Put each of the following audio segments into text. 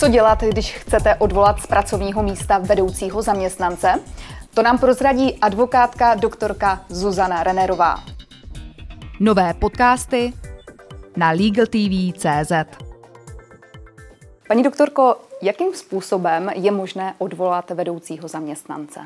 Co dělat, když chcete odvolat z pracovního místa vedoucího zaměstnance? To nám prozradí advokátka doktorka Zuzana Renerová. Nové podcasty na LegalTV.cz Paní doktorko, jakým způsobem je možné odvolat vedoucího zaměstnance?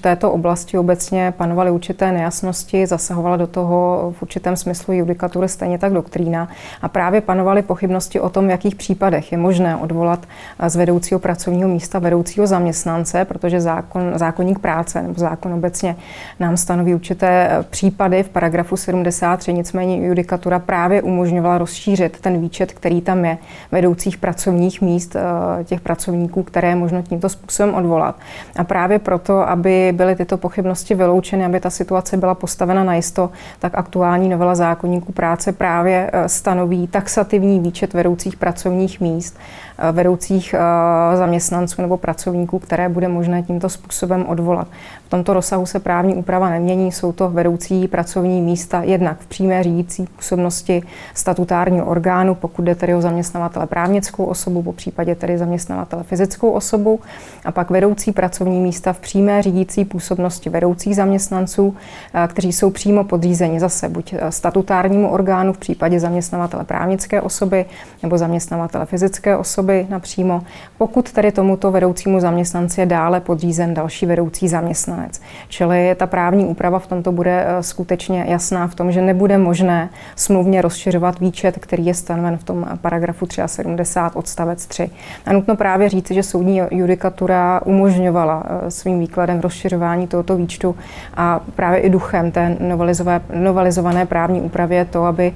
V této oblasti obecně panovaly určité nejasnosti, zasahovala do toho v určitém smyslu judikatury stejně tak doktrína a právě panovaly pochybnosti o tom, v jakých případech je možné odvolat z vedoucího pracovního místa vedoucího zaměstnance, protože zákon, zákonník práce nebo zákon obecně nám stanoví určité případy v paragrafu 73, nicméně judikatura právě umožňovala rozšířit ten výčet, který tam je vedoucích pracovních míst, eh, těch pracovníků, které je možno tímto způsobem odvolat. A právě proto, aby byly tyto pochybnosti vyloučeny, aby ta situace byla postavena na jisto, tak aktuální novela zákonníků práce právě eh, stanoví taxativní výčet vedoucích pracovních míst, eh, vedoucích eh, zaměstnanců nebo pracovníků, které bude možné tímto způsobem odvolat. V tomto rozsahu se právní úprava nemění, jsou to vedoucí pracovní místa jednak v přímé řídící působnosti statutárního orgánu, pokud jde tedy o zaměstnavatele právnickou osobu, po případě tedy zaměstnavatele fyzickou osobu, a pak vedoucí pracovní místa v přímé řídící řídící působnosti vedoucích zaměstnanců, eh, kteří jsou přímo podřízeni zase buď eh, statutárnímu orgánu v případě zaměstnavatele právnické osoby nebo zaměstnavatele fyzické osoby napřímo, pokud tedy tomuto vedoucímu zaměstnanci je dále podřízen další vedoucí zaměstnanec. Čili ta právní úprava v tomto bude eh, skutečně jasná v tom, že nebude možné smluvně rozšiřovat výčet, který je stanoven v tom paragrafu 73 odstavec 3. A nutno právě říci, že soudní judikatura umožňovala svým výkladem rozšiřovat rozšiřování tohoto výčtu a právě i duchem té novelizované právní úpravy je to, aby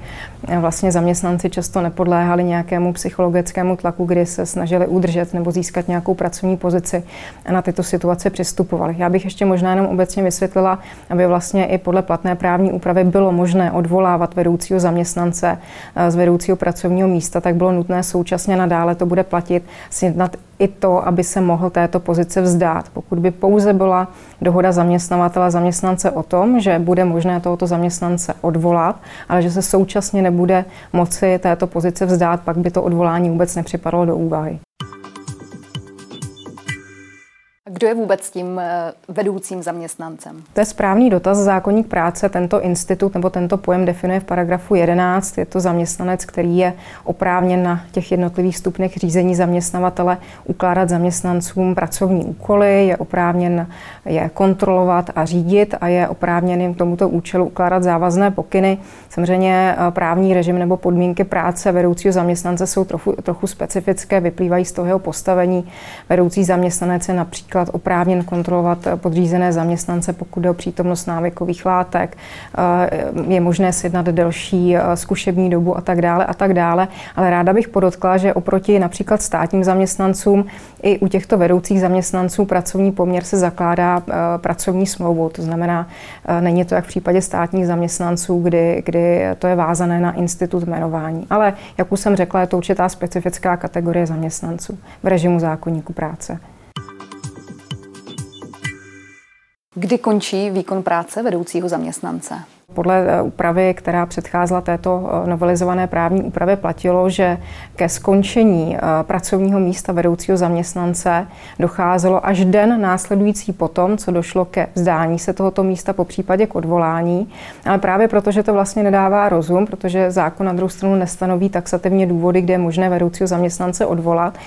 vlastně zaměstnanci často nepodléhali nějakému psychologickému tlaku, kdy se snažili udržet nebo získat nějakou pracovní pozici a na tyto situace přistupovali. Já bych ještě možná jenom obecně vysvětlila, aby vlastně i podle platné právní úpravy bylo možné odvolávat vedoucího zaměstnance eh, z vedoucího pracovního místa, tak bylo nutné současně nadále to bude platit sjednat i to, aby se mohl této pozice vzdát. Pokud by pouze byla dohoda zaměstnavatele zaměstnance o tom, že bude možné tohoto zaměstnance odvolat, ale že se současně nebude moci této pozice vzdát, pak by to odvolání vůbec nepřipadlo do úvahy. Kdo je vůbec tím eh, vedoucím zaměstnancem? To je správný dotaz. Zákonník práce tento institut nebo tento pojem definuje v paragrafu 11. Je to zaměstnanec, který je oprávněn na těch jednotlivých stupnech řízení zaměstnavatele ukládat zaměstnancům pracovní úkoly, je oprávněn je kontrolovat a řídit a je oprávněn k tomuto účelu ukládat závazné pokyny. Samozřejmě eh, právní režim nebo podmínky práce vedoucího zaměstnance jsou trochu, trochu specifické, vyplývají z toho jeho postavení. Vedoucí zaměstnanec je například například oprávněn kontrolovat podřízené zaměstnance, pokud jde o přítomnost návykových látek, eh, je možné sjednat delší eh, zkušební dobu a tak dále a tak dále. Ale ráda bych podotkla, že oproti například státním zaměstnancům i u těchto vedoucích zaměstnanců pracovní poměr se zakládá eh, pracovní smlouvou. To znamená, není to jak v případě státních zaměstnanců, kdy, kdy to je vázané na institut jmenování. Ale, jak už jsem řekla, je to určitá specifická kategorie zaměstnanců v režimu zákonníku práce. Kdy končí výkon práce vedoucího zaměstnance? Podle eh, úpravy, která předcházela této eh, novelizované právní úpravě, platilo, že ke skončení eh, pracovního místa vedoucího zaměstnance docházelo až den následující potom, co došlo ke vzdání se tohoto místa, po případě k odvolání. Ale právě proto, že to vlastně nedává rozum, protože zákon na druhou stranu nestanoví taxativně důvody, kde je možné vedoucího zaměstnance odvolat,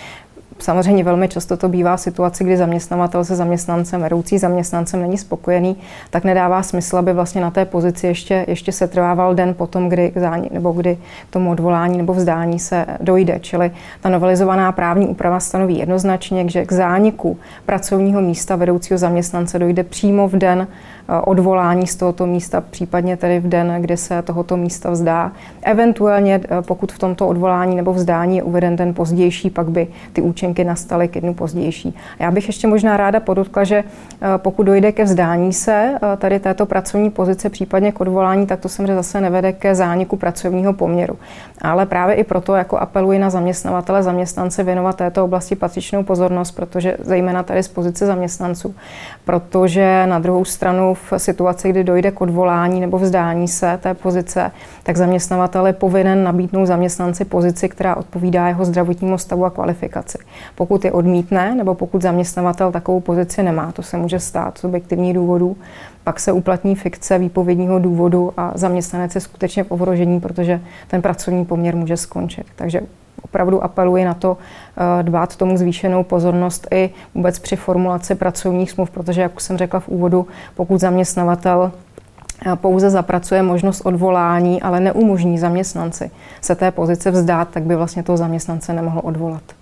Samozřejmě velmi často to bývá v situaci, kdy zaměstnavatel se zaměstnancem, vedoucí zaměstnancem není spokojený, tak nedává smysl, aby vlastně na té pozici ještě, ještě se trvával den potom, kdy, nebo kdy k tomu odvolání nebo vzdání se dojde. Čili ta novelizovaná právní úprava stanoví jednoznačně, že k zániku pracovního místa vedoucího zaměstnance dojde přímo v den Eh, odvolání z tohoto místa, případně tedy v den, kdy se tohoto místa vzdá. Eventuálně, eh, pokud v tomto odvolání nebo vzdání je uveden ten pozdější, pak by ty účinky nastaly k dnu pozdější. Já bych ještě možná ráda podotkla, že eh, pokud dojde ke vzdání se tady této pracovní pozice, případně k odvolání, tak to samozřejmě zase nevede ke zániku pracovního poměru. Ale právě i proto jako apeluji na zaměstnavatele, zaměstnance věnovat této oblasti patřičnou pozornost, protože zejména tady z pozice zaměstnanců, protože na druhou stranu v situaci, kdy dojde k odvolání nebo vzdání se té pozice, tak zaměstnavatel je povinen nabídnout zaměstnanci pozici, která odpovídá jeho zdravotnímu stavu a kvalifikaci. Pokud je odmítne, nebo pokud zaměstnavatel takovou pozici nemá, to se může stát z objektivních důvodů, pak se uplatní fikce výpovědního důvodu a zaměstnanec je skutečně v ohrožení, protože ten pracovní poměr může skončit. Takže opravdu apeluji na to eh, dbát tomu zvýšenou pozornost i vůbec při formulaci pracovních smluv, protože, jak jsem řekla v úvodu, pokud zaměstnavatel eh, pouze zapracuje možnost odvolání, ale neumožní zaměstnanci se té pozice vzdát, tak by vlastně toho zaměstnance nemohl odvolat.